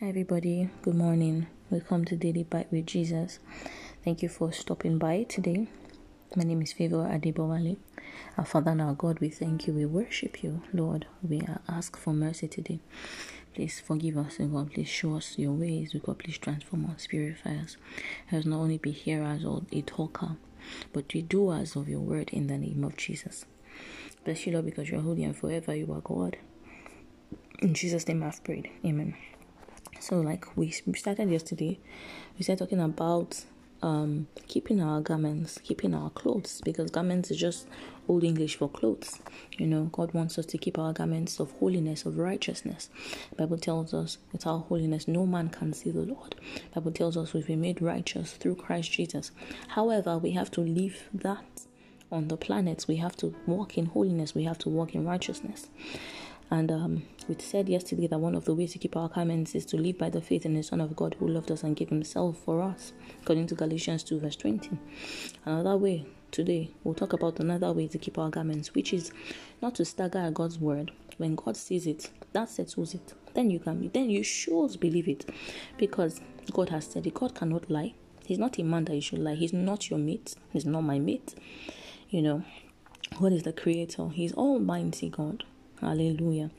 Hi, everybody. Good morning. Welcome to Daily Bite with Jesus. Thank you for stopping by today. My name is Favor Adibowale. Our Father and our God, we thank you. We worship you, Lord. We ask for mercy today. Please forgive us, and God. Please show us your ways. We God, please transform us, purify us. Let us not only be hearers or a talker, but be doers of your word in the name of Jesus. Bless you, Lord, because you're holy and forever you are God. In Jesus' name I've prayed. Amen. So, like we started yesterday, we started talking about um, keeping our garments, keeping our clothes, because garments is just old English for clothes. You know, God wants us to keep our garments of holiness, of righteousness. Bible tells us without holiness no man can see the Lord. Bible tells us we've been made righteous through Christ Jesus. However, we have to leave that on the planet. We have to walk in holiness. We have to walk in righteousness. And um, we said yesterday that one of the ways to keep our garments is to live by the faith in the Son of God who loved us and gave himself for us, according to Galatians 2, verse 20. Another way today, we'll talk about another way to keep our garments, which is not to stagger at God's word. When God sees it, that settles it. Then you can then you should believe it. Because God has said it. God cannot lie. He's not a man that you should lie. He's not your mate. He's not my mate. You know, God is the creator. He's almighty God. Hallelujah.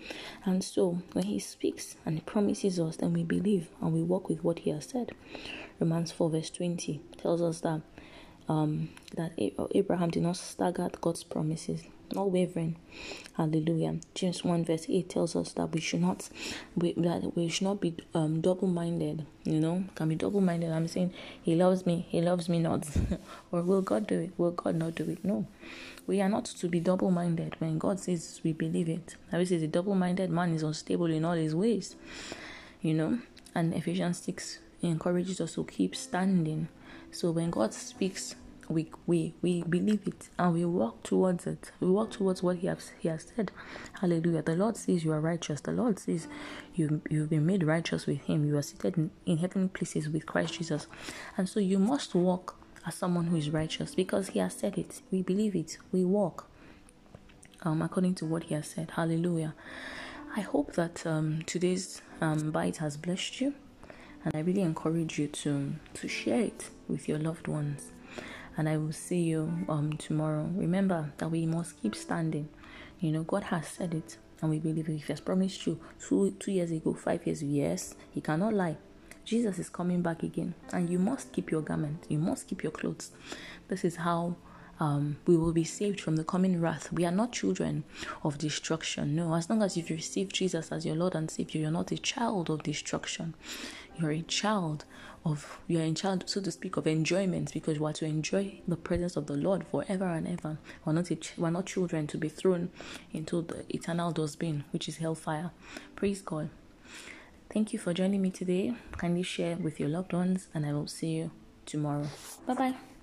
And so when he speaks and he promises us, then we believe and we walk with what he has said. Romans 4 verse 20 tells us that um, that Abraham did not stagger at God's promises, not wavering. Hallelujah. James 1 verse 8 tells us that we should not we, that we should not be um, double-minded. You know, can be double-minded. I'm saying he loves me, he loves me not. or will God do it? Will God not do it? No. We are not to be double-minded. When God says we believe it. I says a double-minded man is unstable in all his ways. You know, and Ephesians 6 encourages us to keep standing. So when God speaks we we we believe it and we walk towards it. We walk towards what He has He has said. Hallelujah. The Lord says you are righteous. The Lord says you you've been made righteous with Him. You are seated in, in heavenly places with Christ Jesus, and so you must walk as someone who is righteous because He has said it. We believe it. We walk um according to what He has said. Hallelujah. I hope that um, today's um, bite has blessed you, and I really encourage you to to share it with your loved ones and I will see you um tomorrow. Remember that we must keep standing. You know, God has said it, and we believe. He has promised you two two years ago, five years. Yes, He cannot lie. Jesus is coming back again, and you must keep your garment. You must keep your clothes. This is how um, we will be saved from the coming wrath. We are not children of destruction. No, as long as you've received Jesus as your Lord and Savior, you're not a child of destruction. You're a child of you're a child, so to speak, of enjoyment because we are to enjoy the presence of the Lord forever and ever. We're not a, we're not children to be thrown into the eternal dustbin, which is hellfire. Praise God. Thank you for joining me today. Kindly share with your loved ones, and I will see you tomorrow. Bye bye.